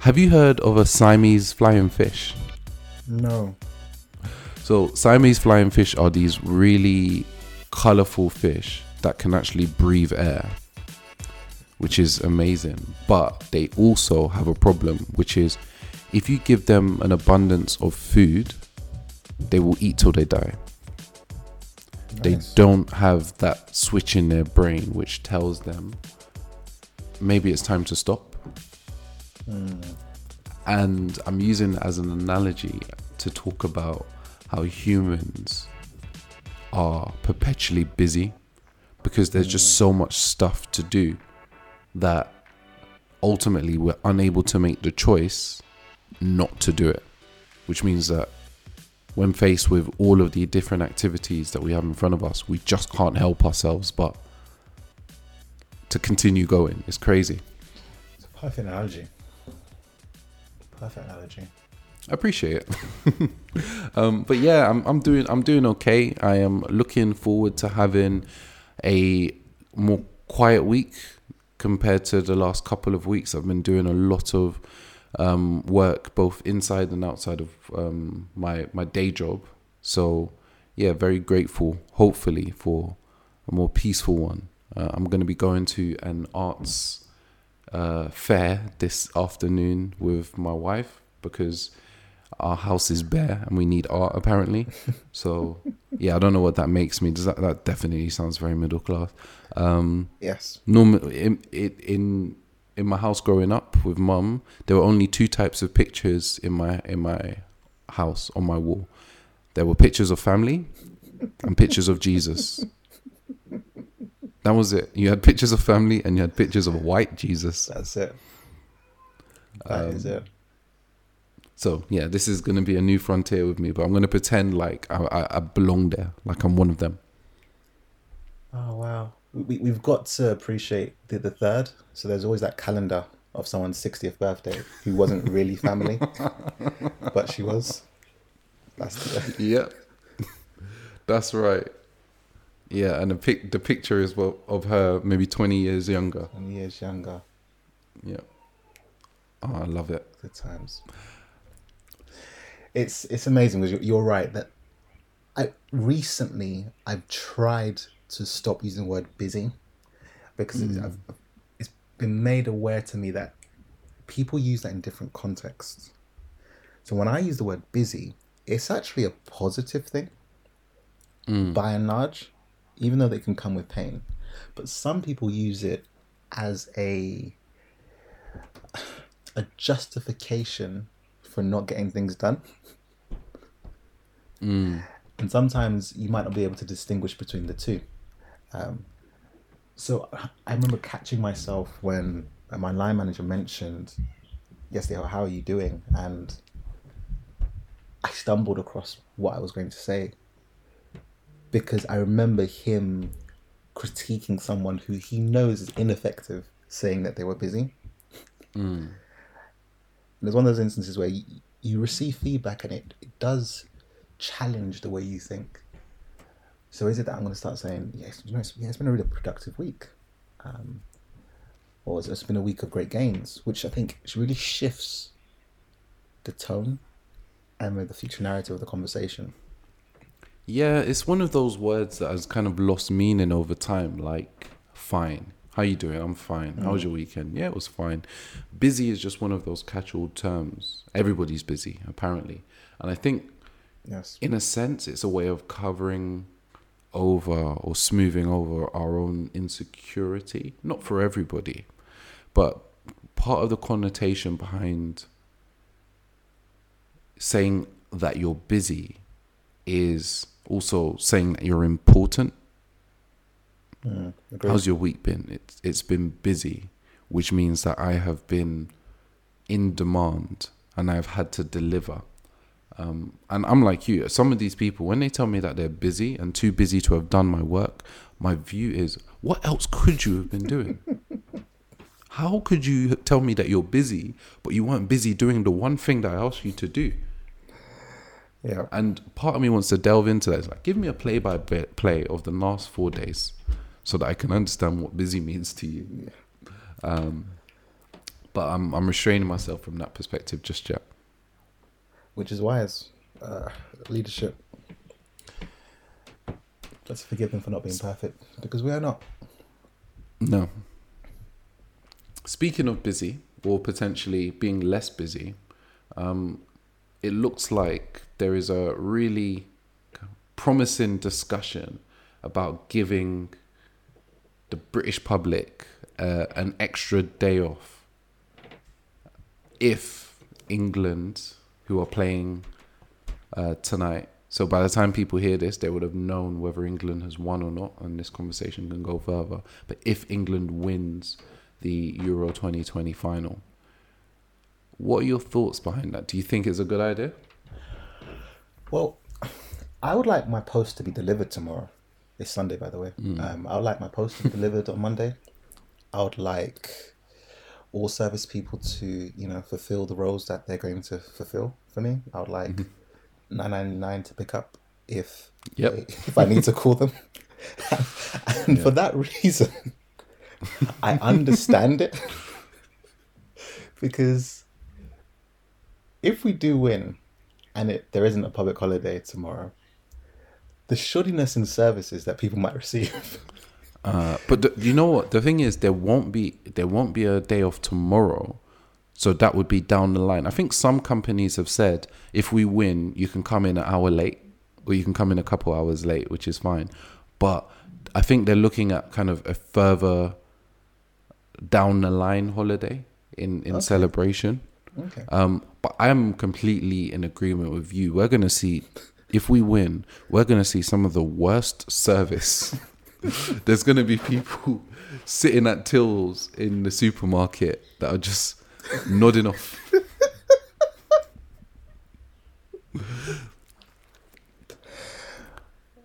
Have you heard of a Siamese fighting fish? No. So Siamese fighting fish are these really colorful fish that can actually breathe air, which is amazing. But they also have a problem, which is if you give them an abundance of food, they will eat till they die. They don't have that switch in their brain which tells them maybe it's time to stop. And I'm using it as an analogy to talk about how humans are perpetually busy because there's just so much stuff to do that ultimately we're unable to make the choice not to do it. Which means that when faced with all of the different activities that we have in front of us, we just can't help ourselves but to continue going. It's crazy. It's a perfect analogy. Perfect analogy. I appreciate it. um, but yeah, I'm, I'm doing I'm doing okay. I am looking forward to having a more quiet week compared to the last couple of weeks. I've been doing a lot of um, work both inside and outside of um, my my day job. So yeah, very grateful. Hopefully for a more peaceful one. Uh, I'm going to be going to an arts uh, fair this afternoon with my wife because our house is bare and we need art apparently. so yeah, I don't know what that makes me. Does that that definitely sounds very middle class? Um, Yes. Normally, in, in in in my house growing up with mum, there were only two types of pictures in my in my house on my wall. There were pictures of family and pictures of Jesus. That was it. You had pictures of family and you had pictures of white Jesus. That's it. That um, is it. So yeah, this is gonna be a new frontier with me, but I'm gonna pretend like I, I, I belong there, like I'm one of them. Oh wow. We, we've got to appreciate the, the third. So there's always that calendar of someone's 60th birthday who wasn't really family, but she was. That's the, Yep, that's right. Yeah, and the pic the picture is well of her maybe 20 years younger. 20 years younger. Yeah. Oh, I love it. Good times. It's it's amazing because you're, you're right that I recently I've tried to stop using the word busy because it's, mm. I've, it's been made aware to me that people use that in different contexts. So when I use the word busy, it's actually a positive thing mm. by and large, even though they can come with pain. But some people use it as a a justification for not getting things done. And sometimes you might not be able to distinguish between the two. Um, so I remember catching myself when my line manager mentioned, yesterday, how are you doing? And I stumbled across what I was going to say because I remember him critiquing someone who he knows is ineffective saying that they were busy. And it's one of those instances where you, you receive feedback and it, it does challenge the way you think. So is it that I'm going to start saying, yes, you know, it's, yeah, it's been a really productive week, um, or it's, it's been a week of great gains, which I think really shifts the tone and the future narrative of the conversation. Yeah, it's one of those words that has kind of lost meaning over time. Like, fine. How you doing? I'm fine. How was mm. your weekend? Yeah, it was fine. Busy is just one of those catch-all terms. Everybody's busy, apparently. And I think Yes. in a sense, it's a way of covering over or smoothing over our own insecurity. Not for everybody, but part of the connotation behind saying that you're busy is also saying that you're important. Mm. How's your week been? It's it's been busy, which means that I have been in demand and I've had to deliver. Um, and I'm like you. Some of these people, when they tell me that they're busy and too busy to have done my work, my view is, what else could you have been doing? How could you tell me that you're busy, but you weren't busy doing the one thing that I asked you to do? Yeah. And part of me wants to delve into that. It's like, give me a play by play of the last four days so that I can understand what busy means to you. Um, but I'm I'm restraining myself from that perspective just yet. which is wise. Uh, leadership. Let's forgive them for not being perfect because we are not. No. Speaking of busy or potentially being less busy, um, it looks like there is a really promising discussion about giving the British public uh, an extra day off if England, who are playing uh, tonight, so by the time people hear this, they would have known whether England has won or not, and this conversation can go further. But if England wins the Euro 2020 final, what are your thoughts behind that? Do you think it's a good idea? Well, I would like my post to be delivered tomorrow. It's Sunday, by the way. Um, I would like my post to be delivered on Monday. I would like all service people to, you know, fulfill the roles that they're going to fulfill for me. I would like nine ninety nine to pick up if Yep. if I need to call them. and for that reason, I understand it because if we do win and it there isn't a public holiday tomorrow, the shoddiness in services that people might receive. Uh, but the, you know what? The thing is, there won't be there won't be a day off tomorrow, so that would be down the line. I think some companies have said if we win, you can come in an hour late, or you can come in a couple hours late, which is fine. But I think they're looking at kind of a further down the line holiday in in celebration. Okay. Um, but I'm completely in agreement with you. We're gonna see if we win, we're gonna see some of the worst service. There's gonna be people sitting at tills in the supermarket that are just nodding off.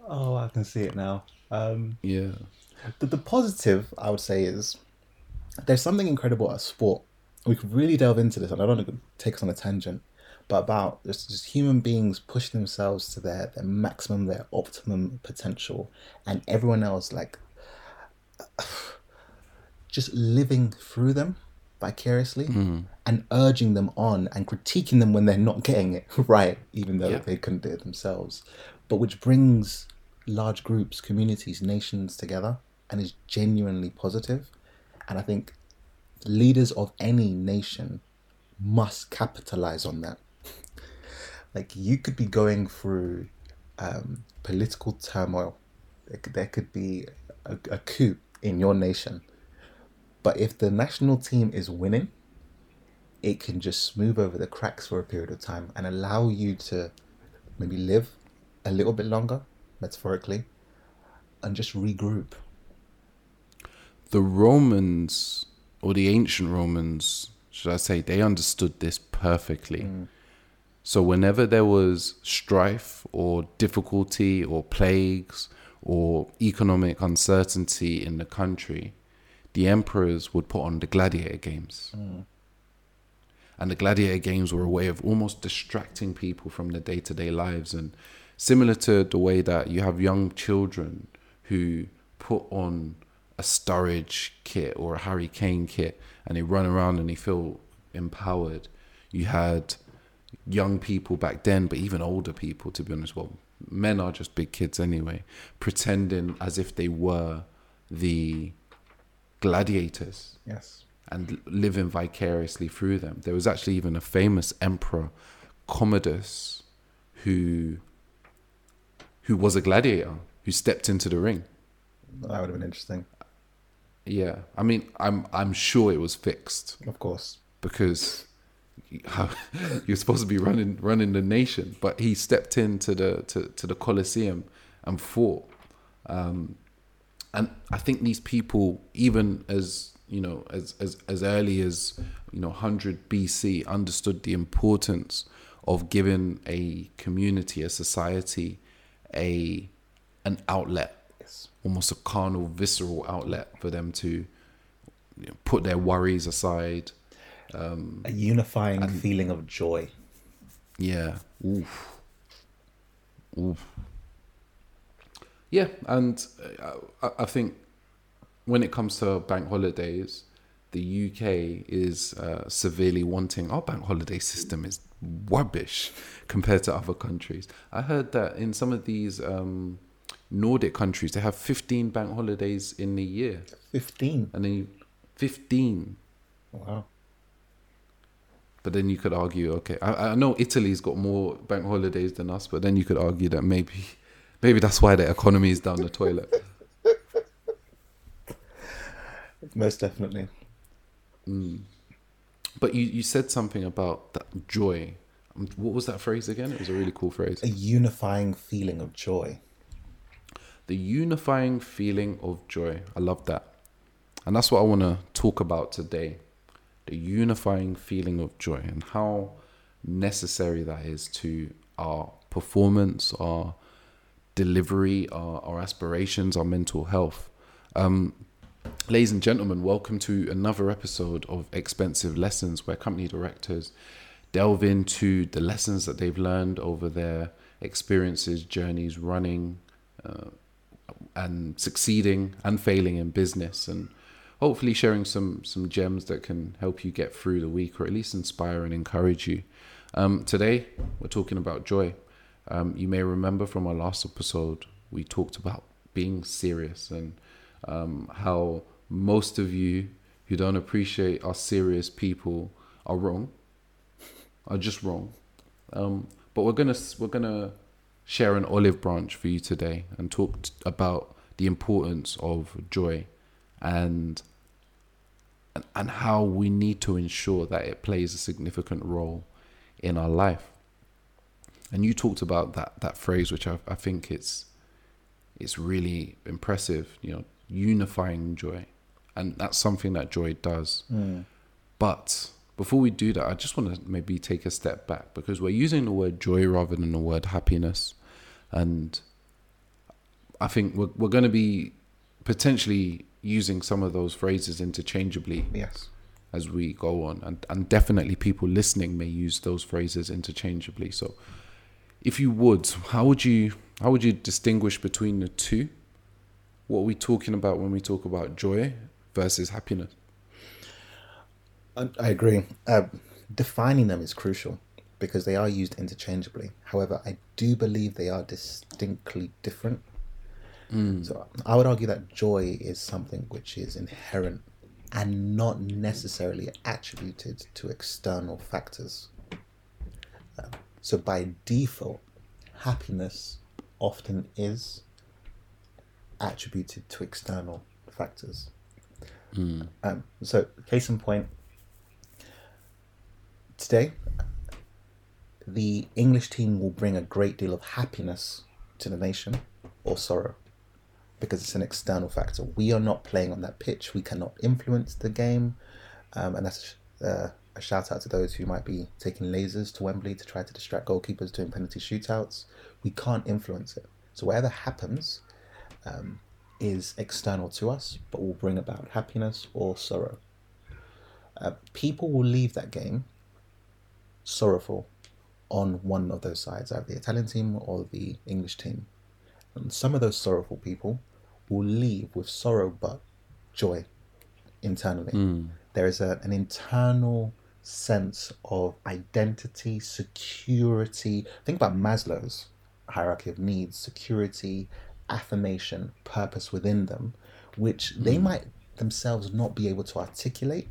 Oh, I can see it now. Um, Yeah. the, the positive, I would say, is there's something incredible at sport. We could really delve into this, and I don't want to take us on a tangent, but about just, just human beings pushing themselves to their, their maximum, their optimum potential, and everyone else like just living through them vicariously mm-hmm. and urging them on and critiquing them when they're not getting it right, even though Yeah. they couldn't do it themselves. But which brings large groups, communities, nations together and is genuinely positive. And I think leaders of any nation must capitalize on that. like you could be going through um, political turmoil. There could, be a, a coup in your nation. But if the national team is winning, it can just smooth over the cracks for a period of time and allow you to maybe live a little bit longer, metaphorically, and just regroup. The Romans or the ancient Romans, should I say, they understood this perfectly. Mm. So whenever there was strife or difficulty or plagues or economic uncertainty in the country, the emperors would put on the gladiator games. Mm. And the gladiator games were a way of almost distracting people from their day to day lives. And similar to the way that you have young children who put on a Sturridge kit or a Harry Kane kit and they run around and they feel empowered. You had young people back then, but even older people, to be honest. Well, men are just big kids anyway, pretending as if they were the gladiators Yes. and living vicariously through them. There was actually even a famous emperor, Commodus, who who was a gladiator who stepped into the ring. That would have been interesting, Yeah, I mean, I'm I'm sure it was fixed of course. because you're supposed to be running running the nation, but he stepped into the to, to the Colosseum and fought. Um, and I think these people, even as you know, as as as early as you know, 100 BC, understood the importance of giving a community, a society, a an outlet. Almost a carnal, visceral outlet for them to you know, put their worries aside. A unifying feeling of joy. Yeah. Oof. Oof. Yeah, and uh, I, I think when it comes to bank holidays, the UK is uh, severely wanting our bank holiday system is rubbish compared to other countries. I heard that in some of these um, Nordic countries, they have 15 bank holidays in the year. 15. And then you, 15. Wow. But then you could argue, okay, I, I know Italy's got more bank holidays than us, but then you could argue that maybe, maybe that's why the economy is down the toilet. Most definitely. But you, you said something about that joy. Um, What was that phrase again? It was a really cool phrase. A unifying feeling of joy. The unifying feeling of joy. I love that. And that's what I want to talk about today. The unifying feeling of joy and how necessary that is to our performance, our delivery, our, our aspirations, our mental health. Um, ladies and gentlemen, welcome to another episode of Expensive Lessons, where company directors delve into the lessons that they've learned over their experiences, journeys, running, uh, and succeeding and failing in business, and hopefully sharing some some gems that can help you get through the week, or at least inspire and encourage you. Um, today, we're talking about joy. Um, you may remember from our last episode, we talked about being serious and um, how most of you who don't appreciate our serious people are wrong, are just wrong. Um, but we're gonna we're gonna share an olive branch for you today and talk t- about the importance of joy and and- and how we need to ensure that it plays a significant role in our life. And you talked about that that phrase, which I, I think it's it's really impressive. You know, unifying joy, and that's something that joy does. Mm. But before we do that, I just want to maybe take a step back because we're using the word joy rather than the word happiness, and I think we're we're going to be potentially using some of those phrases interchangeably Yes. as we go on. And, and definitely people listening may use those phrases interchangeably. So if you would how would you how would you distinguish between the two? What are we talking about when we talk about joy versus happiness I, I agree. Uh, defining them is crucial because they are used interchangeably. However, I do believe they are distinctly different. So I would argue that joy is something which is inherent and not necessarily attributed to external factors. Uh, so by default, happiness often is attributed to external factors. Um, so, case in point, today, the English team will bring a great deal of happiness to the nation or sorrow because it's an external factor. We are not playing on that pitch. We cannot influence the game. Um, and that's uh, a shout out to those who might be taking lasers to Wembley to try to distract goalkeepers doing penalty shootouts. We can't influence it. So, whatever happens um, is external to us, but will bring about happiness or sorrow. Uh, people will leave that game sorrowful on one of those sides, either the Italian team or the English team. And some of those sorrowful people will leave with sorrow but joy internally. Hmm. There is a, an internal sense of identity, security. Think about Maslow's hierarchy of needs security, affirmation, purpose within them, which they hmm. might themselves not be able to articulate.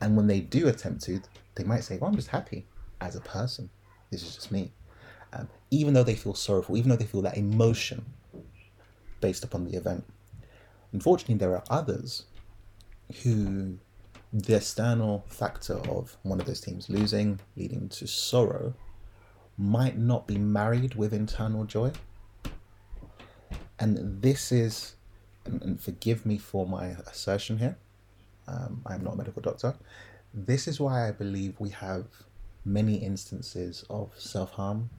And when they do attempt to, they might say, Well, I'm just happy as a person. This is just me. Um, even though they feel sorrowful, even though they feel that emotion based upon the event. Unfortunately, there are others who the external factor of one of those teams losing, leading to sorrow, might not be married with internal joy. And this is, and, and forgive me for my assertion here, um, I'm not a medical doctor. This is why I believe we have many instances of self harm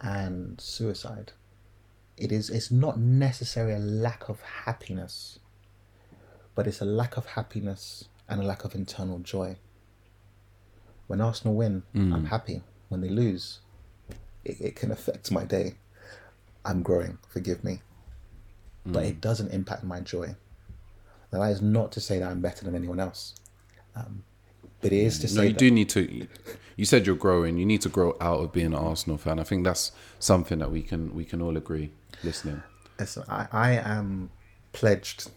and suicide. It is it's not necessarily a lack of happiness, but it's a lack of happiness and a lack of internal joy. When Arsenal win, I'm happy. When they lose, it, it can affect my day. I'm growing, forgive me. But it doesn't impact my joy. Now, that is not to say that I'm better than anyone else. Um, but it is to No, you that, do need to. You said you're growing. You need to grow out of being an Arsenal fan. I think that's something that we can we can all agree. Listening, Yes, I, I am pledged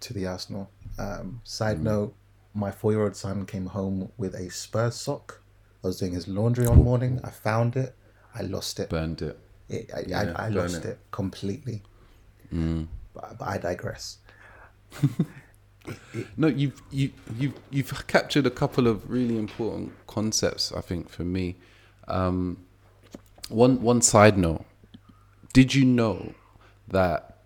to the Arsenal. Um, side Mm. note, my four year old son came home with a Spurs sock. I was doing his laundry one morning. I found it. I lost it. burned it. it I, Yeah, I, I lost it. Mm. it, completely. But, but I digress. No, you've you you've you've captured a couple of really important concepts. I think for me, um, one one side note: Did you know that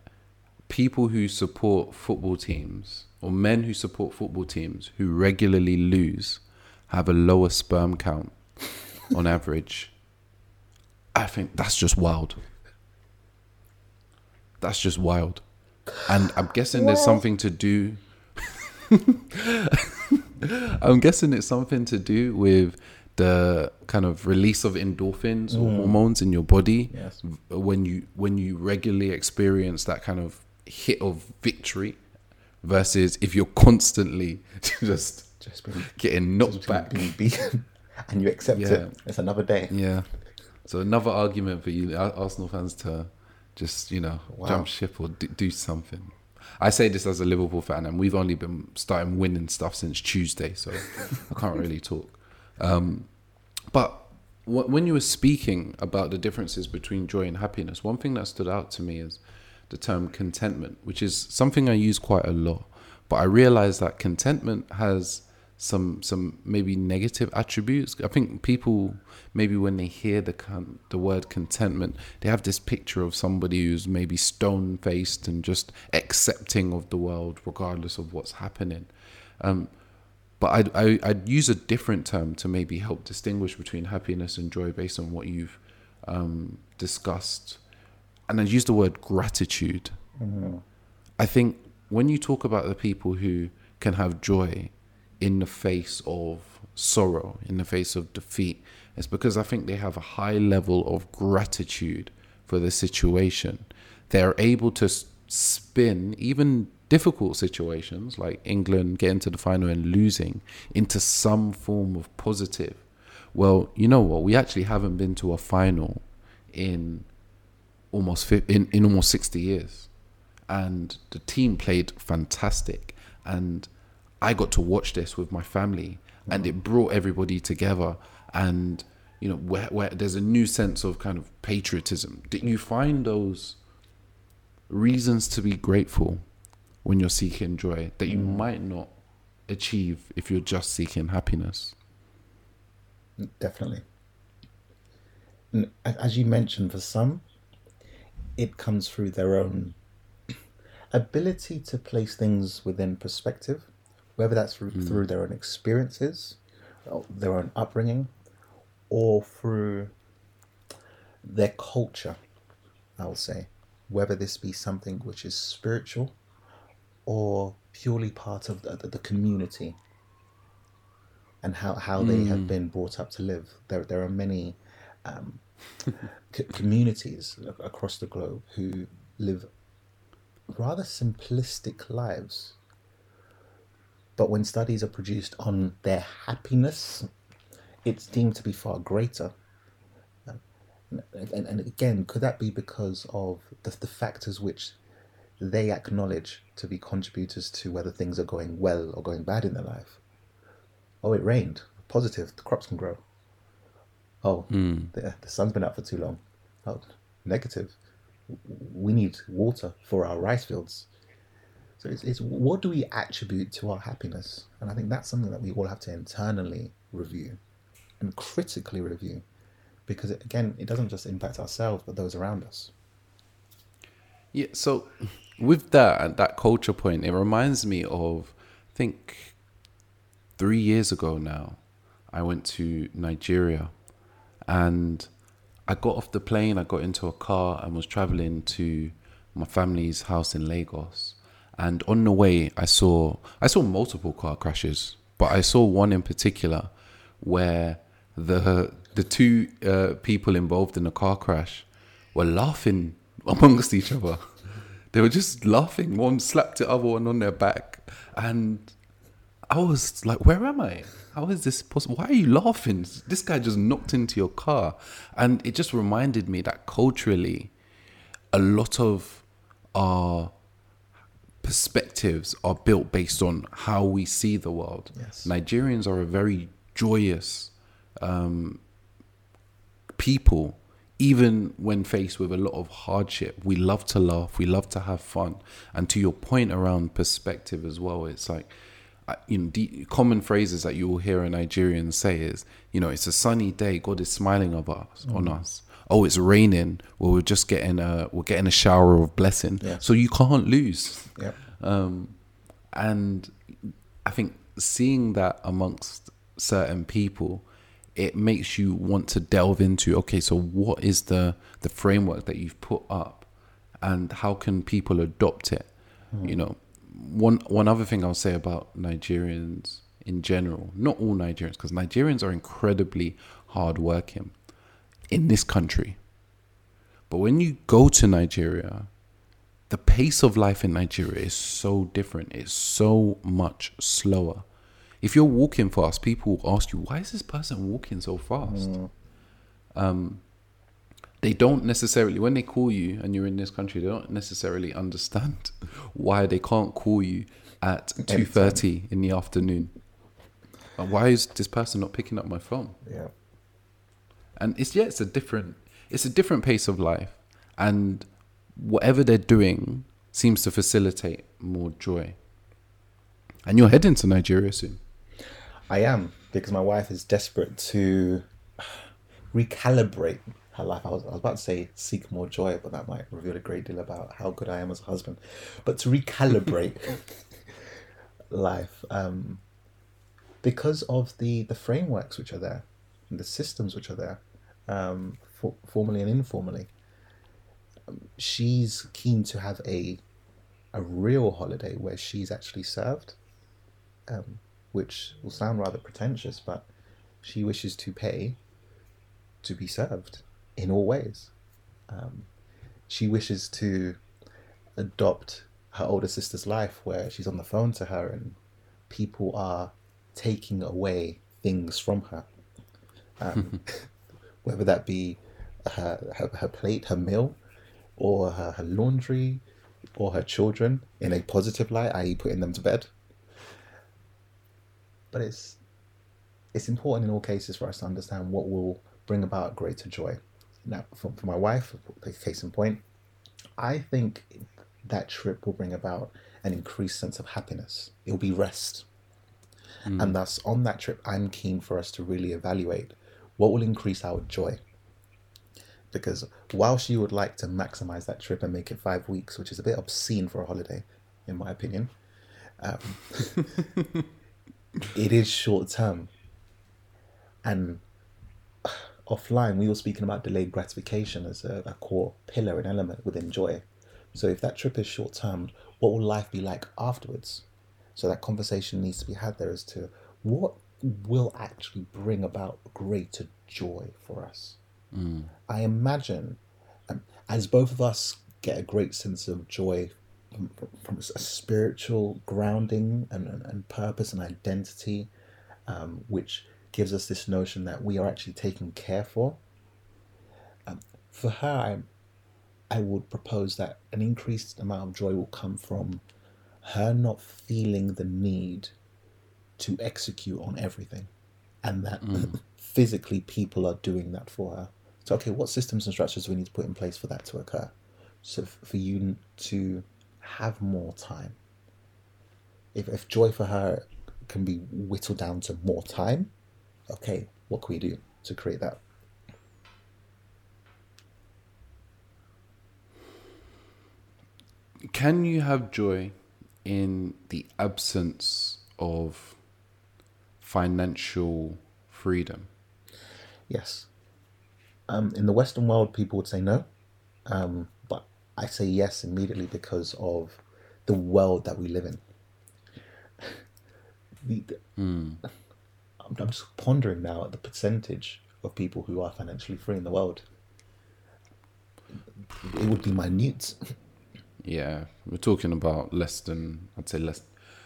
people who support football teams or men who support football teams who regularly lose have a lower sperm count on average? I think that's just wild. That's just wild, and I'm guessing there's something to do. I'm guessing it's something to do with the kind of release of endorphins or mm. hormones in your body Yes. when you when you regularly experience that kind of hit of victory versus if you're constantly just Just being, getting knocked just back. being beaten, and you accept Yeah. it. It's another day. Yeah. So another argument for you Arsenal fans to just you know Wow. jump ship or do, do something. I say this as a Liverpool fan, and we've only been starting winning stuff since Tuesday, so I can't really talk. Um, but wh- when you were speaking about the differences between joy and happiness, one thing that stood out to me is the term contentment, which is something I use quite a lot. But I realized that contentment has some some maybe negative attributes. I think people maybe when they hear the con- the word contentment, they have this picture of somebody who's maybe stone faced and just accepting of the world regardless of what's happening. Um, but I'd, I, I'd use a different term to maybe help distinguish between happiness and joy based on what you've um, discussed. And I'd use the word gratitude. I think when you talk about the people who can have joy in the face of sorrow, in the face of defeat, it's because I think they have a high level of gratitude for the situation. They're able to spin even difficult situations like England getting to the final and losing into some form of positive. Well, you know what? We actually haven't been to a final in almost in, in almost 60 years and the team played fantastic and i got to watch this with my family and it brought everybody together. And you know where, where there's a new sense of kind of patriotism. Did you find those reasons to be grateful when you're seeking joy that you mm. might not achieve if you're just seeking happiness? Definitely. And as you mentioned, for some, it comes through their own ability to place things within perspective, whether that's through, through their own experiences, their own upbringing, or through their culture, I'll say. Whether this be something which is spiritual or purely part of the, the, community and how, how they have been brought up to live. There, there are many um, c- communities across the globe who live rather simplistic lives. But when studies are produced on their happiness, it's deemed to be far greater. And, and, again, could that be because of the, the factors which they acknowledge to be contributors to whether things are going well or going bad in their life? Oh, it rained. Positive. The crops can grow. Oh, hmm. the, the sun's been out for too long. Oh, negative. We need water for our rice fields. So it's, it's what do we attribute to our happiness? And I think that's something that we all have to internally review and critically review because, it, again, it doesn't just impact ourselves, but those around us. Yeah, so with that at that culture point, it reminds me of I think three years ago now, I went to Nigeria and I got off the plane, I got into a car and was traveling to my family's house in Lagos. And on the way I saw I saw multiple car crashes, but I saw one in particular where the the two uh, people involved in the car crash were laughing amongst each other. They were just laughing. One slapped the other one on their back, and I was like, where am I? How is this possible? Why are you laughing? This guy just knocked into your car. And it just reminded me that culturally, a lot of our perspectives are built based on how we see the world. Yes. Nigerians are a very joyous um, people. Even when faced with a lot of hardship, we love to laugh, we love to have fun. And to your point around perspective as well, it's like, uh, you know, the common phrases that you will hear a Nigerian say is, you know, it's a sunny day, God is smiling of us on us. Oh, it's raining. Well, we're just getting a we're getting a shower of blessing. Yeah. So you can't lose. Yeah. Um, and I think seeing that amongst certain people, it makes you want to delve into okay, so what is the the framework that you've put up, and how can people adopt it? You know, one one other thing I'll say about Nigerians in general, not all Nigerians, because Nigerians are incredibly hardworking in this country. But when you go to Nigeria, the pace of life in Nigeria is so different. It's so much slower. If you're walking fast, people will ask you, why is this person walking so fast? Um, they don't necessarily, when they call you and you're in this country, they don't necessarily understand why they can't call you at 2.30 in the afternoon. Why is this person not picking up my phone? Yeah. And it's yeah it's a different it's a different pace of life and whatever they're doing seems to facilitate more joy and you're heading to nigeria soon I am because my wife is desperate to recalibrate her life. I was, I was about to say seek more joy, but that might reveal a great deal about how good I am as a husband. But to recalibrate life, um, because of the the frameworks which are there, the systems which are there, um, for, formally and informally, um, she's keen to have a a real holiday where she's actually served um, which will sound rather pretentious, but she wishes to pay to be served in all ways. Um, she wishes to adopt her older sister's life where she's on the phone to her and people are taking away things from her. Um, whether that be her, her, her plate, her meal, or her, her laundry, or her children in a positive light, i.e., putting them to bed but it's it's important in all cases for us to understand what will bring about greater joy. Now, for, for my wife, case in point, I think that trip will bring about an increased sense of happiness. It will be rest. And thus, on that trip, I'm keen for us to really evaluate what will increase our joy. Because while she would like to maximize that trip and make it five weeks, which is a bit obscene for a holiday, in my opinion, um, it is short term. And offline, we were speaking about delayed gratification as a, a core pillar and element within joy. So if that trip is short term, what will life be like afterwards? So that conversation needs to be had there as to what will actually bring about greater joy for us. I imagine, um, as both of us get a great sense of joy from, from a spiritual grounding and, and, and purpose and identity, um, which gives us this notion that we are actually taken care for. Um, for her, I, I would propose that an increased amount of joy will come from her not feeling the need to execute on everything and that mm. physically people are doing that for her. So, okay, what systems and structures do we need to put in place for that to occur? So, f- for you to have more time. If, if joy for her can be whittled down to more time, okay, what can we do to create that? can you have joy in the absence of financial freedom Yes. Um, in the Western world, people would say no, um, but I say yes immediately because of the world that we live in. The, the- I'm, I'm just pondering now at the percentage of people who are financially free in the world. It would be minute. Yeah, we're talking about less than I'd say less.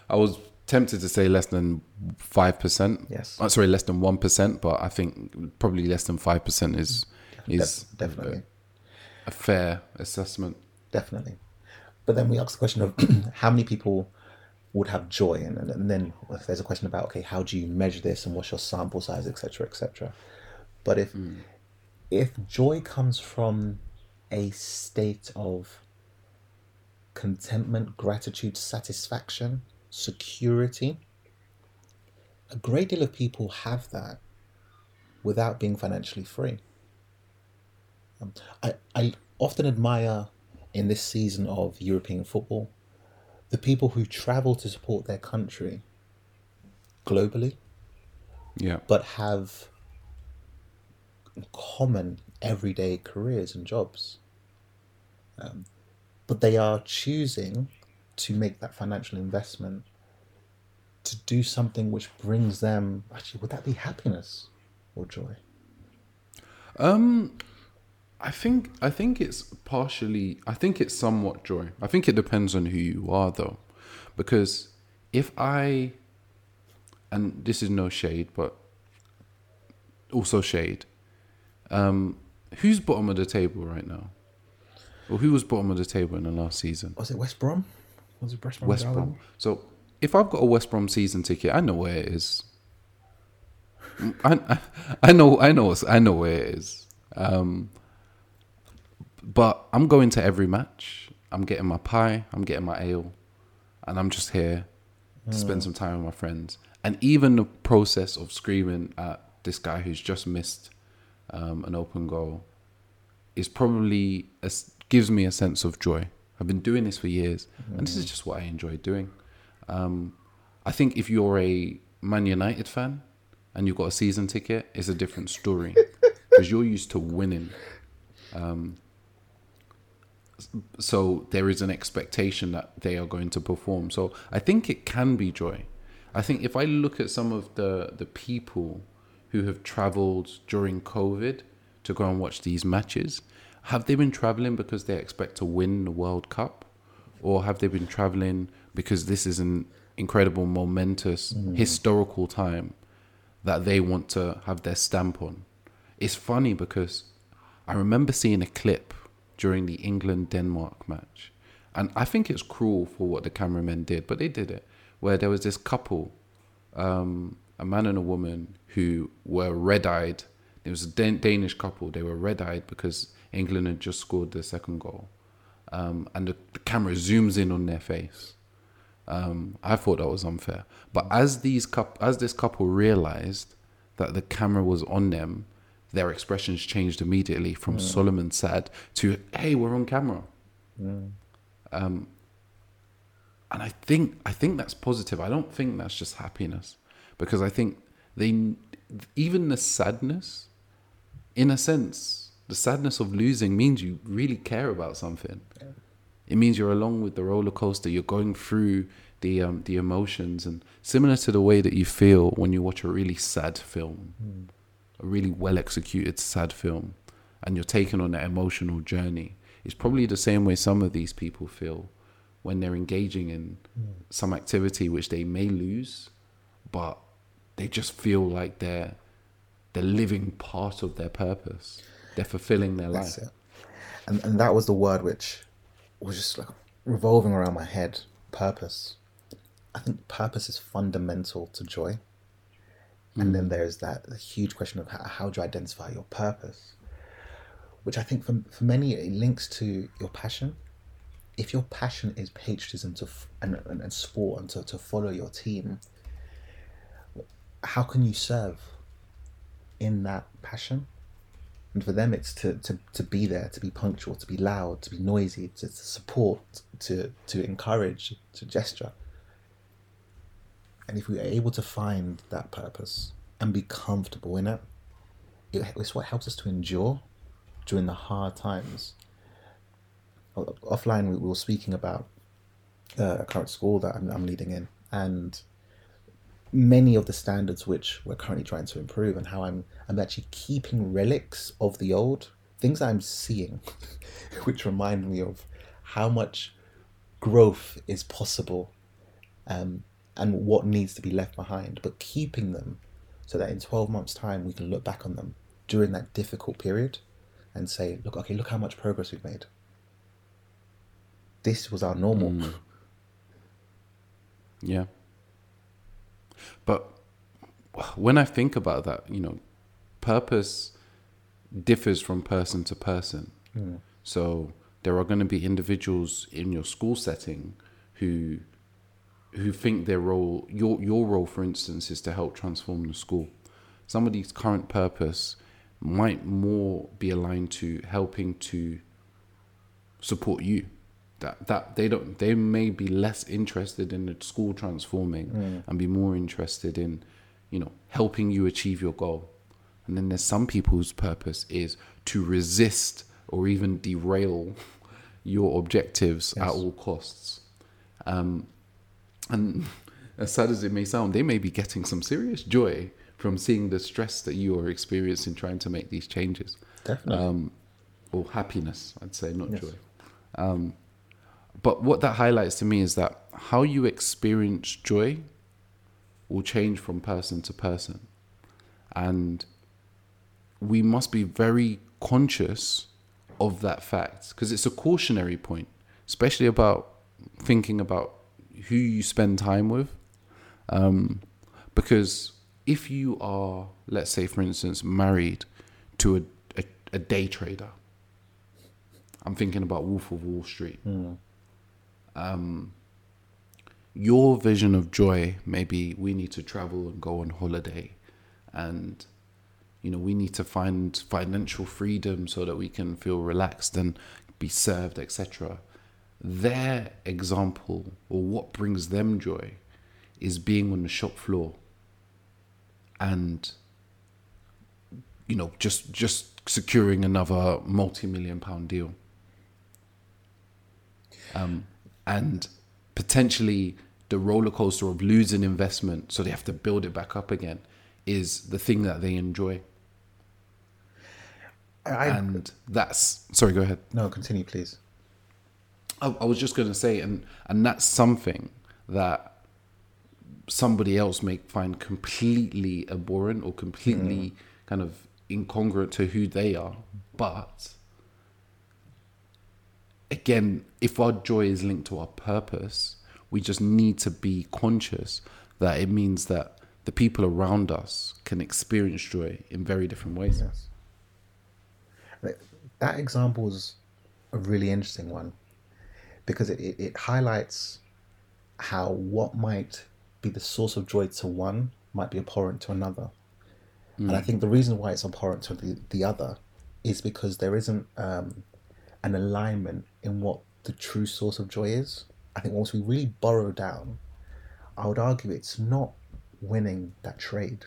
I was tempted to say less than five percent. Yes. Oh, sorry, less than one percent, but I think probably less than five percent is mm. is Def- definitely. a fair assessment. definitely. But then we ask the question of how many people would have joy, and, and, and then if there's a question about okay, how do you measure this, and what's your sample size, etc., etc. But if mm. if joy comes from a state of contentment, gratitude, satisfaction, security, a great deal of people have that without being financially free. Um, I, I often admire in this season of European football the people who travel to support their country globally Yeah. but have common everyday careers and jobs. Um, but they are choosing to make that financial investment to do something which brings them actually would that be happiness or joy? Um, I think I think it's partially. I think it's somewhat joy. I think it depends on who you are, though, because if I, and this is no shade, but also shade. Um, who's bottom of the table right now? Or who was bottom of the table in the last season? Was it West Brom? Was it West Brom? West Brom. So if I've got a West Brom season ticket, I know where it is. I, I, know I know I know where it is. Um, but I'm going to every match. I'm getting my pie. I'm getting my ale, and I'm just here to spend some time with my friends. And even the process of screaming at this guy who's just missed um, an open goal is probably a gives me a sense of joy. I've been doing this for years, and this is just what I enjoy doing. Um, I think if you're a Man United fan and you've got a season ticket, it's a different story because you're used to winning. Um, so there is an expectation that they are going to perform. So I think it can be joy. I think if I look at some of the the people who have traveled during COVID to go and watch these matches, have they been traveling because they expect to win the World Cup, or have they been traveling because this is an incredible, momentous, historical time that they want to have their stamp on? It's funny because I remember seeing a clip during the England Denmark match. And I think it's cruel for what the cameramen did, but they did it. Where there was this couple, um, a man and a woman, who were red eyed. It was a Dan- Danish couple. They were red eyed because England had just scored the second goal. Um, and the, the camera zooms in on their face. Um, I thought that was unfair. But as these coup- as this couple realized that the camera was on them, their expressions changed immediately from Solomon sad to "Hey, we're on camera." Um, and I think I think that's positive. I don't think that's just happiness, because I think they even the sadness, in a sense, the sadness of losing means you really care about something. It means you're along with the roller coaster. You're going through the um, the emotions, and similar to the way that you feel when you watch a really sad film, a really well executed sad film, and you're taken on that emotional journey. It's probably the same way some of these people feel when they're engaging in some activity which they may lose, but they just feel like they're they're living part of their purpose. They're fulfilling their life. It. And and that was the word which was just like revolving around my head. Purpose. I think purpose is fundamental to joy. And mm. then there's that huge question of how, how do you identify your purpose, which I think for, for many it links to your passion. If your passion is patriotism to f- and, and, and sport and to, to follow your team, how can you serve in that passion? And for them, it's to, to, to be there, to be punctual, to be loud, to be noisy, to, to support, to, to encourage, to gesture. And if we are able to find that purpose and be comfortable in it, it it's what helps us to endure during the hard times. Offline, we we were speaking about uh, a current school that I'm, I'm leading in, and many of the standards which we're currently trying to improve and how I'm I'm actually keeping relics of the old things I'm seeing which remind me of how much growth is possible um, and what needs to be left behind, but keeping them so that in 12 months' time we can look back on them during that difficult period and say, look, okay, look how much progress we've made. This was our normal. Mm. Yeah. But when I think about that, you know, purpose differs from person to person. Mm. So there are going to be individuals in your school setting who who think their role your your role for instance is to help transform the school. Somebody's current purpose might more be aligned to helping to support you that that they don't they may be less interested in the school transforming and be more interested in you know helping you achieve your goal and then there's some people whose purpose is to resist or even derail your objectives at all costs um and as sad as it may sound they may be getting some serious joy from seeing the stress that you are experiencing trying to make these changes Definitely. um, or happiness, I'd say, not Yes. joy. Um, but what that highlights to me is that how you experience joy will change from person to person. And we must be very conscious of that fact because it's a cautionary point, especially about thinking about who you spend time with. Um, because if you are, let's say, for instance, married to a, a, a day trader, I'm thinking about Wolf of Wall Street. Um, your vision of joy maybe we need to travel and go on holiday, and you know we need to find financial freedom so that we can feel relaxed and be served, etc. Their example or what brings them joy is being on the shop floor and you know just just securing another multi-million pound deal um, and potentially the roller coaster of losing investment so they have to build it back up again is the thing that they enjoy I, and that's sorry go ahead no, continue, please. I, I was just going to say, and and that's something that somebody else may find completely abhorrent or completely mm. kind of incongruent to who they are. But again, if our joy is linked to our purpose, we just need to be conscious that it means that the people around us can experience joy in very different ways. Yes. That- example is a really interesting one because it, it, it highlights how what might be the source of joy to one might be abhorrent to another. And I think the reason why it's abhorrent to the, the other is because there isn't um, an alignment in what the true source of joy is. I think once we really borrow down, I would argue it's not winning that trade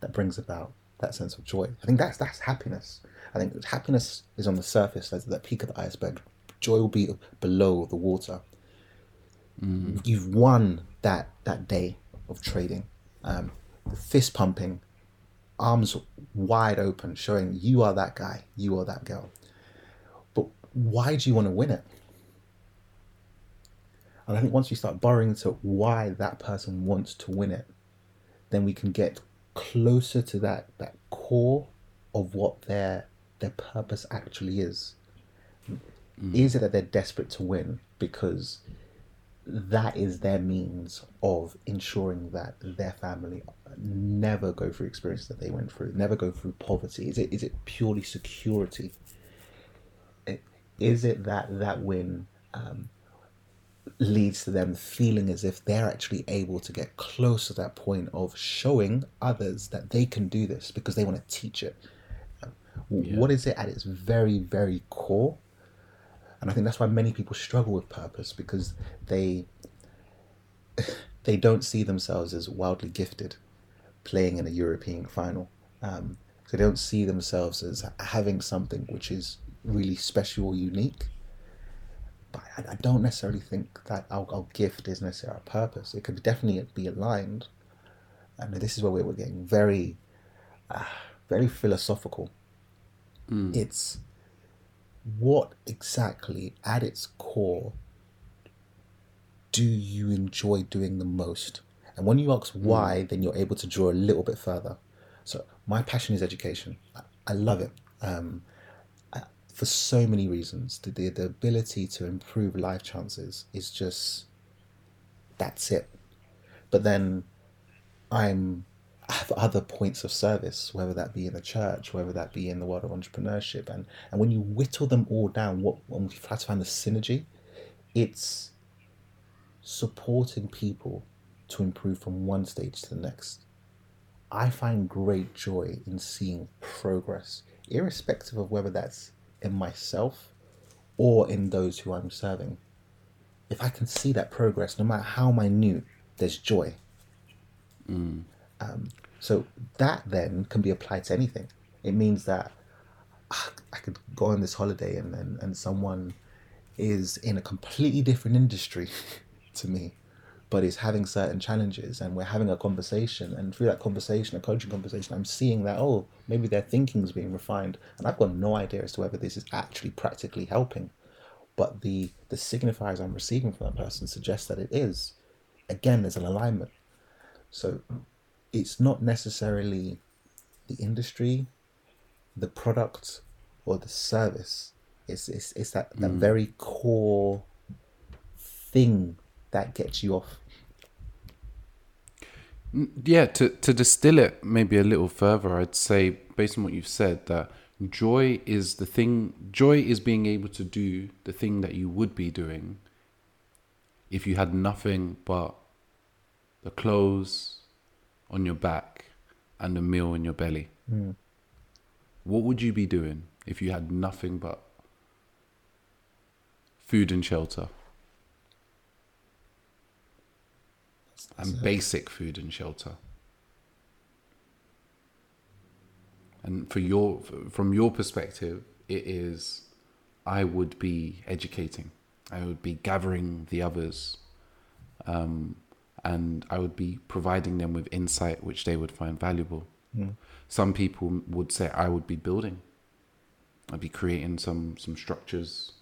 that brings about that sense of joy. I think that's that's happiness. I think happiness is on the surface, that's the peak of the iceberg. Joy will be below the water. You've won that that day of trading. Um, fist pumping, arms wide open, showing you are that guy, you are that girl. Why do you want to win it? And I think once we start borrowing into why that person wants to win it, then we can get closer to that that core of what their their purpose actually is. Mm. Is it that they're desperate to win because that is their means of ensuring that their family never go through experiences that they went through, never go through poverty? Is it is it purely security? Is it that that win um, leads to them feeling as if they're actually able to get close to that point of showing others that they can do this because they want to teach it. W- What is it at its very, very core? And I think that's why many people struggle with purpose because they they don't see themselves as wildly gifted playing in a European final. Um, so they don't see themselves as having something which is really special or unique but I, I don't necessarily think that our, our gift is necessarily our purpose. It could definitely be aligned, and this is where we're getting very, uh, very philosophical. It's what exactly, at its core, do you enjoy doing the most? And when you ask why, then you're able to draw a little bit further. So my passion is education. I, I love it. Um, for so many reasons. The, the the ability to improve life chances is just that's it. But then I'm I have other points of service, whether that be in the church, whether that be in the world of entrepreneurship, and and when you whittle them all down, what when we try to find the synergy, it's supporting people to improve from one stage to the next. I find great joy in seeing progress, irrespective of whether that's in myself or in those who I'm serving. If I can see that progress, no matter how minute, there's joy. Um, so that then can be applied to anything. It means that ah, I could go on this holiday and, and, and someone is in a completely different industry to me, but is having certain challenges and we're having a conversation and through that conversation, a coaching conversation, I'm seeing that, oh, maybe their thinking's being refined and I've got no idea as to whether this is actually practically helping. But the the signifiers I'm receiving from that person suggest that it is. Again, there's an alignment. So it's not necessarily the industry, the product, or the service. It's it's, it's that, that mm. very core thing that gets you off. Mm, yeah to, to distill it maybe a little further i'd say based on what you've said that joy is the thing joy is being able to do the thing that you would be doing if you had nothing but the clothes on your back and a meal in your belly. Hmm. What would you be doing if you had nothing but food and shelter and basic food and shelter. And for your, from your perspective, it is, I would be educating, I would be gathering the others, um, and I would be providing them with insight which they would find valuable. Some people would say I would be building. I'd be creating some some structures.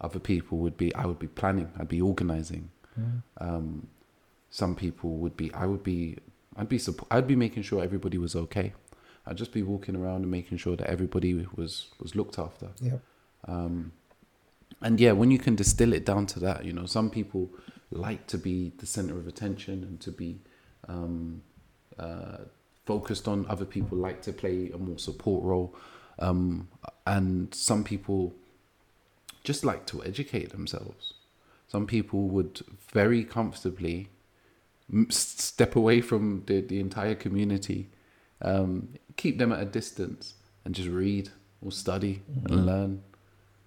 Other people would be I would be planning. I'd be organizing. Um, some people would be I would be I'd be I'd be making sure everybody was okay. I'd just be walking around and making sure that everybody was was looked after. Yeah. And yeah, when you can distill it down to that, you know, some people like to be the center of attention and to be um, uh, focused on. Other people like to play a more support role, um, and some people just like to educate themselves. Some people would very comfortably step away from the, the entire community, um, keep them at a distance, and just read or study and learn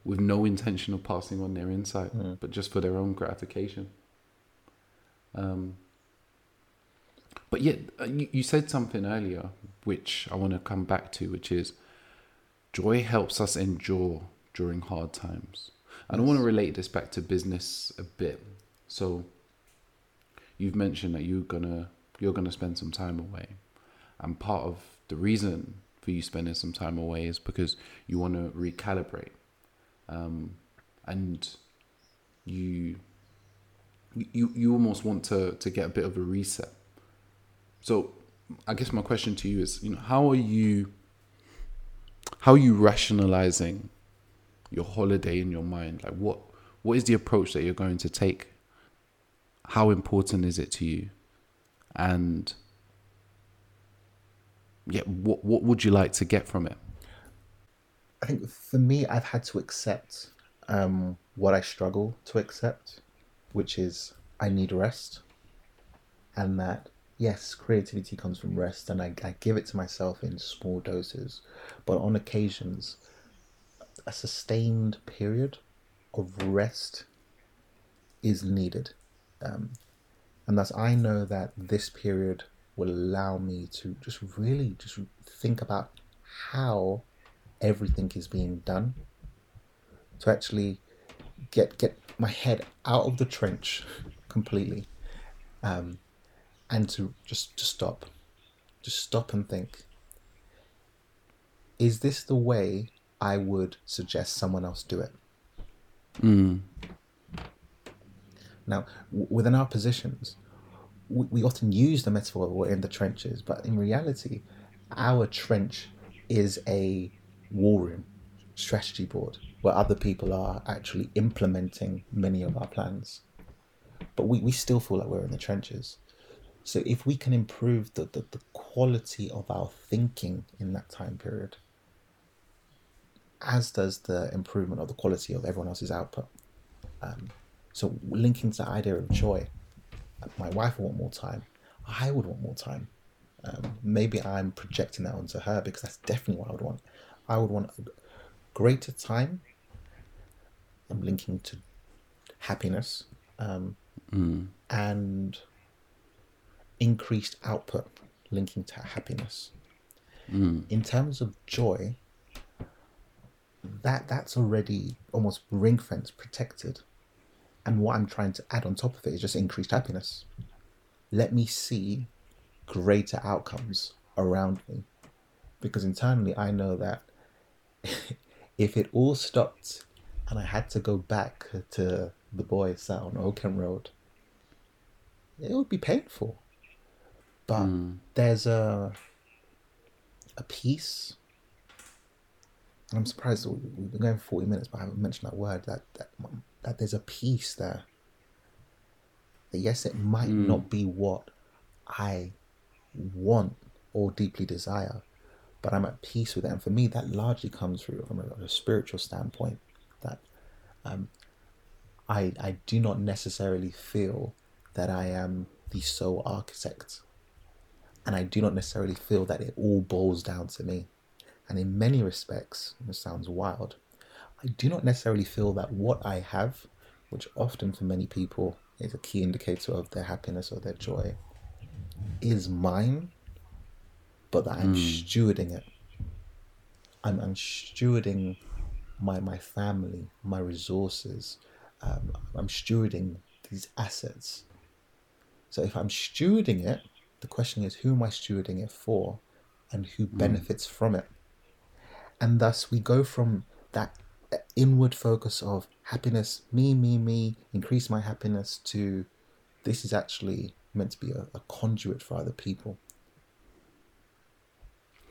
with no intention of passing on their insight, but just for their own gratification. Um, but yet, uh, you, you said something earlier, which I want to come back to, which is joy helps us endure during hard times. And I want to relate this back to business a bit. So, you've mentioned that you're gonna you're gonna spend some time away, and part of the reason for you spending some time away is because you want to recalibrate, um, and you you you almost want to to get a bit of a reset. So, I guess my question to you is, you know, how are you how are you rationalizing your holiday in your mind? Like what what is the approach that you're going to take? How important is it to you? And yeah, what what would you like to get from it? I think for me, I've had to accept um, what I struggle to accept, which is I need rest, and that yes, creativity comes from rest, and I, I give it to myself in small doses, but on occasions, a sustained period of rest is needed, um, and thus I know that this period will allow me to just really just think about how everything is being done. To actually get get my head out of the trench completely. Um, and to just to stop. Just stop and think. Is this the way i would suggest someone else do it Now, w- within our positions, we, we often use the metaphor that we're in the trenches, but in reality, our trench is a war room strategy board where other people are actually implementing many of our plans. But we, we still feel like we're in the trenches. So if we can improve the, the, the quality of our thinking in that time period, as does the improvement of the quality of everyone else's output. Um, so linking to the idea of joy, my wife would want more time. I would want more time. Um, maybe I'm projecting that onto her because that's definitely what I would want. I would want a greater time. I'm linking to happiness um, and increased output, linking to happiness. In terms of joy, that that's already almost ring fence protected. And what I'm trying to add on top of it is just increased happiness. Let me see greater outcomes around me. Because internally, I know that if it all stopped and I had to go back to the boys sat on Oakham Road, it would be painful. But hmm. there's a a peace. And I'm surprised we- we've been going for 40 minutes, but I haven't mentioned that word. That that that there's a peace there. That yes, it might not be what I want or deeply desire, but I'm at peace with it. And for me, that largely comes through from a, a spiritual standpoint. That um, I I do not necessarily feel that I am the sole architect, and I do not necessarily feel that it all boils down to me. And in many respects, this sounds wild, I do not necessarily feel that what I have, which often for many people is a key indicator of their happiness or their joy, is mine, but that I'm stewarding it. I'm, I'm stewarding my my family, my resources. Um, I'm stewarding these assets. So if I'm stewarding it, the question is who am I stewarding it for, and who benefits from it. And thus we go from that inward focus of happiness, me, me, me, increase my happiness, to this is actually meant to be a, a conduit for other people.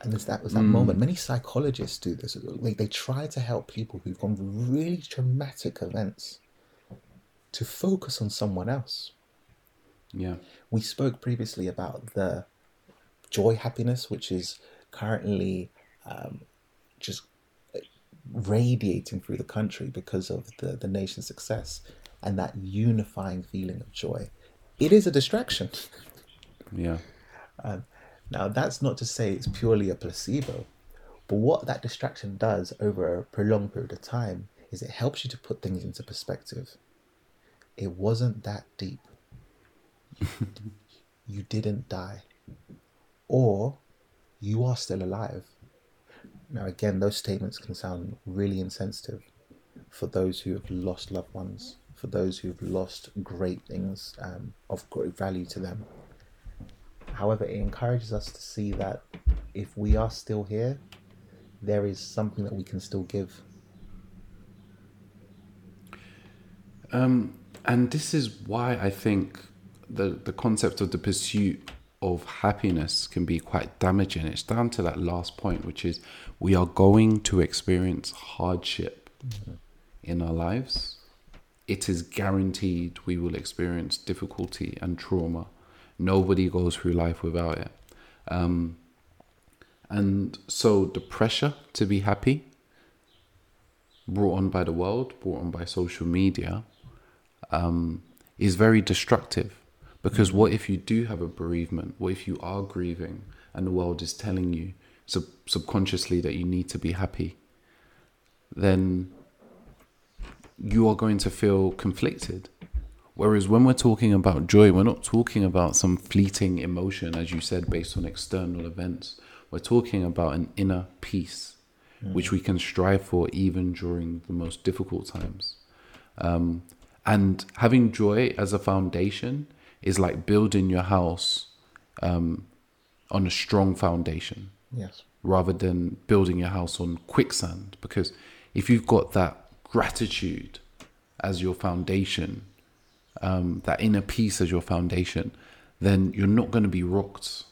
And there's that was that moment. Many psychologists do this. They, they try to help people who've gone through really traumatic events to focus on someone else. Yeah. We spoke previously about the joy happiness, which is currently um, just radiating through the country because of the, the nation's success and that unifying feeling of joy. It is a distraction. Yeah. Um, now, that's not to say it's purely a placebo, but what that distraction does over a prolonged period of time is it helps you to put things into perspective. It wasn't that deep. you didn't die. Or you are still alive. Now, again, those statements can sound really insensitive for those who have lost loved ones, for those who have lost great things um, of great value to them. However, it encourages us to see that if we are still here, there is something that we can still give. Um, and this is why I think the the concept of the pursuit of happiness can be quite damaging. It's down to that last point, which is we are going to experience hardship in our lives. It is guaranteed we will experience difficulty and trauma. Nobody goes through life without it. Um, and so the pressure to be happy, brought on by the world, brought on by social media, um, is very destructive. Because what if you do have a bereavement? What if you are grieving and the world is telling you sub- subconsciously that you need to be happy? Then you are going to feel conflicted. Whereas when we're talking about joy, we're not talking about some fleeting emotion, as you said, based on external events. We're talking about an inner peace, which we can strive for even during the most difficult times. Um, and having joy as a foundation is like building your house um, on a strong foundation Yes. rather than building your house on quicksand. Because if you've got that gratitude as your foundation, um, that inner peace as your foundation, then you're not going to be rocked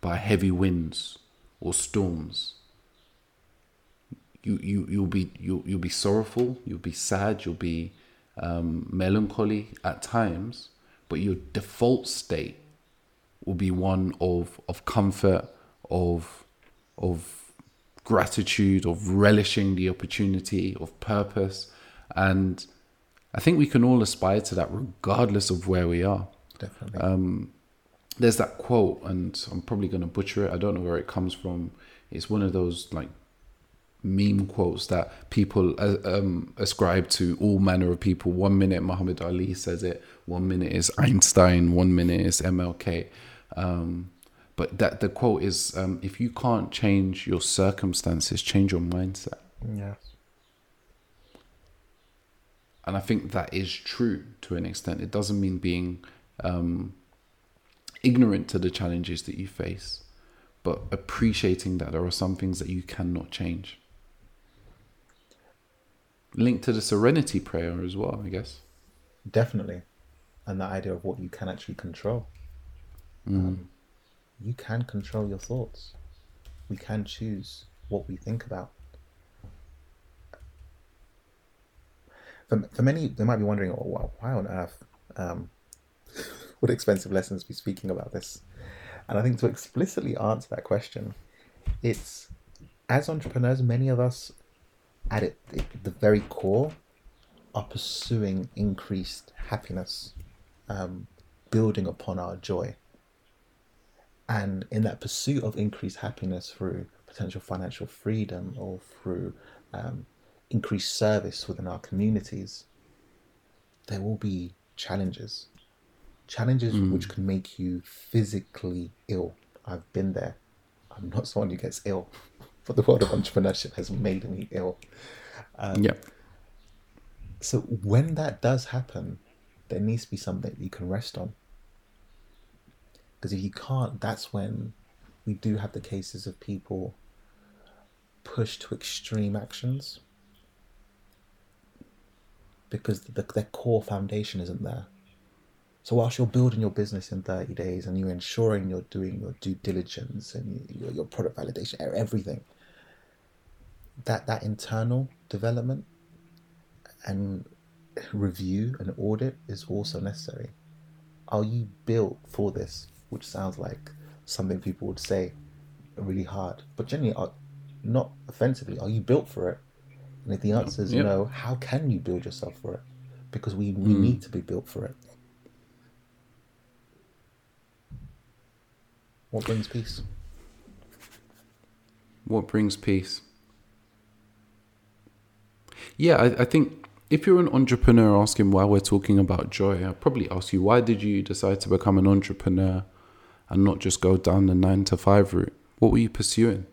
by heavy winds or storms. You you you'll be you'll you'll be sorrowful. You'll be sad. You'll be um, melancholy at times, but your default state will be one of of comfort, of of gratitude, of relishing the opportunity, of purpose, and I think we can all aspire to that, regardless of where we are. Definitely. Um, there's that quote, and I'm probably going to butcher it. I don't know where it comes from. It's one of those like meme quotes that people uh, um, ascribe to all manner of people. One minute Muhammad Ali says it, one minute is Einstein, one minute is MLK. Um, but that the quote is, um, if you can't change your circumstances, change your mindset. yes. And I think that is true to an extent. It doesn't mean being um, ignorant to the challenges that you face, but appreciating that there are some things that you cannot change. Linked to the serenity prayer as well, I guess. Definitely. And the idea of what you can actually control. Um, you can control your thoughts. We can choose what we think about. For, for many, they might be wondering, oh, wow, why on earth um, would expensive lessons be speaking about this? And I think to explicitly answer that question, it's as entrepreneurs, many of us at it, it, the very core are pursuing increased happiness, um, building upon our joy. And in that pursuit of increased happiness through potential financial freedom or through um, increased service within our communities, there will be challenges. Challenges which can make you physically ill. I've been there. I'm not someone who gets ill, but the world of entrepreneurship has made me ill. Um, yeah. So when that does happen, there needs to be something that you can rest on. Because if you can't, that's when we do have the cases of people pushed to extreme actions because the, their core foundation isn't there. So whilst you're building your business in 30 days and you're ensuring you're doing your due diligence and your, your product validation, everything, that that internal development and review and audit is also necessary. Are you built for this? Which sounds like something people would say really hard, but generally, are, not offensively, are you built for it? And if the answer is Yeah. no, how can you build yourself for it? Because we, we hmm. need to be built for it. What brings peace? What brings peace? Yeah, I, I think if you're an entrepreneur asking why we're talking about joy, I'll probably ask you why did you decide to become an entrepreneur and not just go down the nine to five route? What were you pursuing?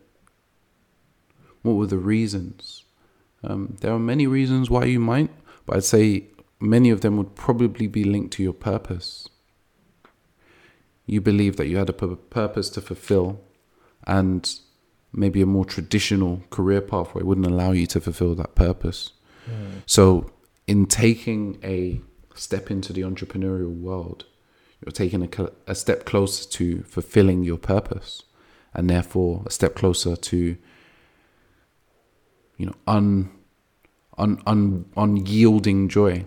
What were the reasons? Um, there are many reasons why you might, but I'd say many of them would probably be linked to your purpose. You believe that you had a purpose to fulfill, and maybe a more traditional career pathway wouldn't allow you to fulfill that purpose. Mm. So, in taking a step into the entrepreneurial world, you're taking a, a step closer to fulfilling your purpose, and therefore a step closer to, you know, un, un, un, unyielding joy.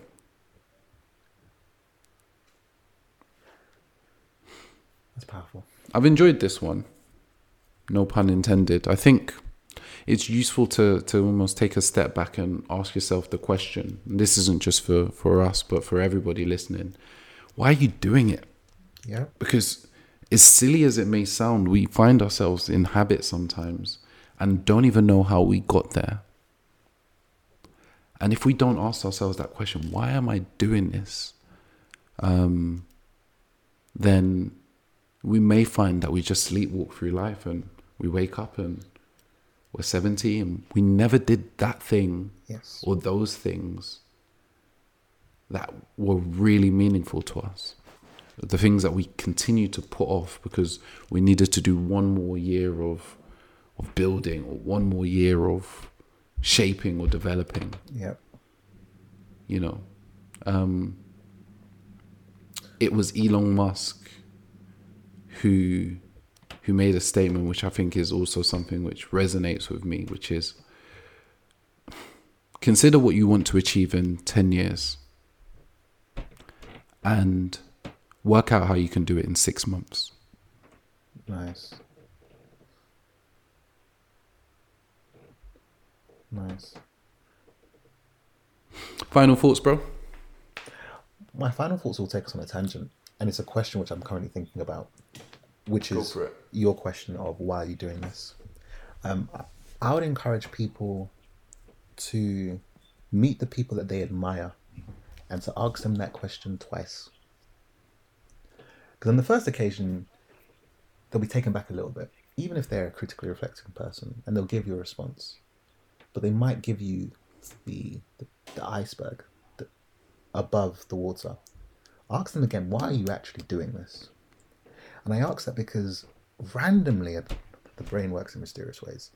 That's powerful. I've enjoyed this one. No pun intended. I think it's useful to, to almost take a step back and ask yourself the question. and This isn't just for, for us, but for everybody listening. Why are you doing it? Yeah. Because as silly as it may sound, we find ourselves in habit sometimes and don't even know how we got there. And if we don't ask ourselves that question, why am I doing this? Um, then we may find that we just sleepwalk through life and we wake up and we're 70 and we never did that thing Yes. or those things that were really meaningful to us. The things that we continue to put off because we needed to do one more year of of building or one more year of shaping or developing Yeah. you know um it was Elon Musk who who made a statement which I think is also something which resonates with me, which is consider what you want to achieve in 10 years and work out how you can do it in 6 months. Nice. Nice. Final thoughts, bro? My final thoughts will take us on a tangent, and it's a question which I'm currently thinking about, which Go is your question of why are you doing this? Um, I- would encourage people to meet the people that they admire and to ask them that question twice. Because on the first occasion, they'll be taken back a little bit, even if they're a critically reflecting person, and they'll give you a response. But they might give you the the, the iceberg the, above the water. Ask them again, why are you actually doing this? And I ask that because randomly the brain works in mysterious ways.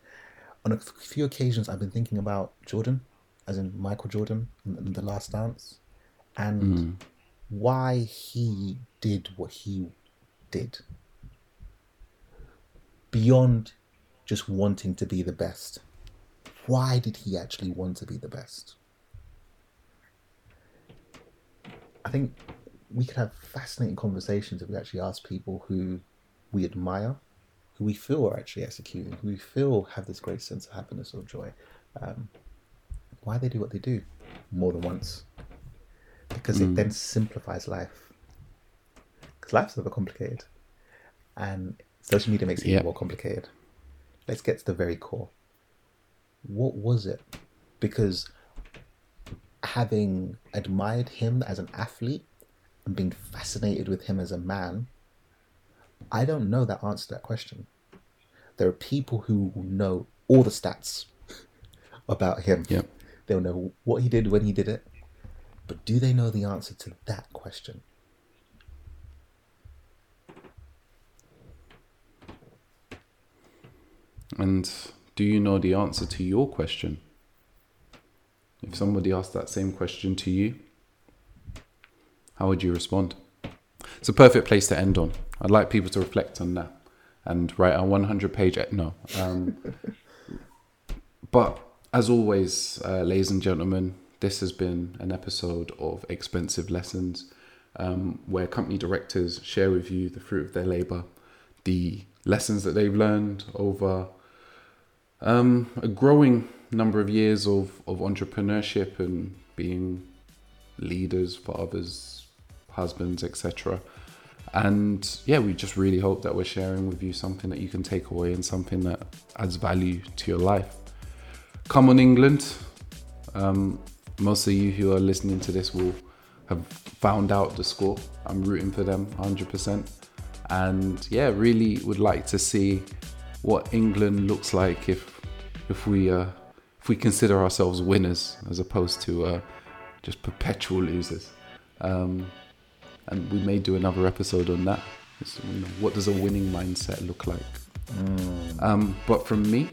On a few occasions, I've been thinking about Jordan, as in Michael Jordan in The Last Dance, and mm-hmm. why he did what he did. Beyond just wanting to be the best. Why did he actually want to be the best? I think we could have fascinating conversations if we actually ask people who we admire, who we feel are actually executing, who we feel have this great sense of happiness or joy, um, why they do what they do more than once. Because it then simplifies life. Because life's never complicated. And social media makes it Yeah. even more complicated. Let's get to the very core. What was it? Because having admired him as an athlete and being fascinated with him as a man, I don't know that answer to that question. There are people who know all the stats about him. Yep. They'll know what he did when he did it. But do they know the answer to that question? And do you know the answer to your question? If somebody asked that same question to you, how would you respond? It's a perfect place to end on. I'd like people to reflect on that and write a 100 page. No. Um, but as always, uh, ladies and gentlemen, this has been an episode of Expensive Lessons um, where company directors share with you the fruit of their labor, the lessons that they've learned over um, a growing number of years of, of entrepreneurship and being leaders, fathers, husbands, etc. And yeah, we just really hope that we're sharing with you something that you can take away and something that adds value to your life. Come on, England. Um, most of you who are listening to this will have found out the score. I'm rooting for them 100%. And yeah, really would like to see what England looks like if if we uh, if we consider ourselves winners as opposed to uh, just perpetual losers. Um, and we may do another episode on that. You know, what does a winning mindset look like? Um, but from me,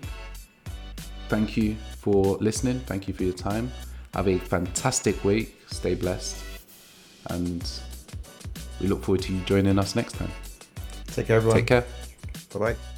thank you for listening. Thank you for your time. Have a fantastic week. Stay blessed. And we look forward to you joining us next time. Take care, everyone. Take care. Bye bye.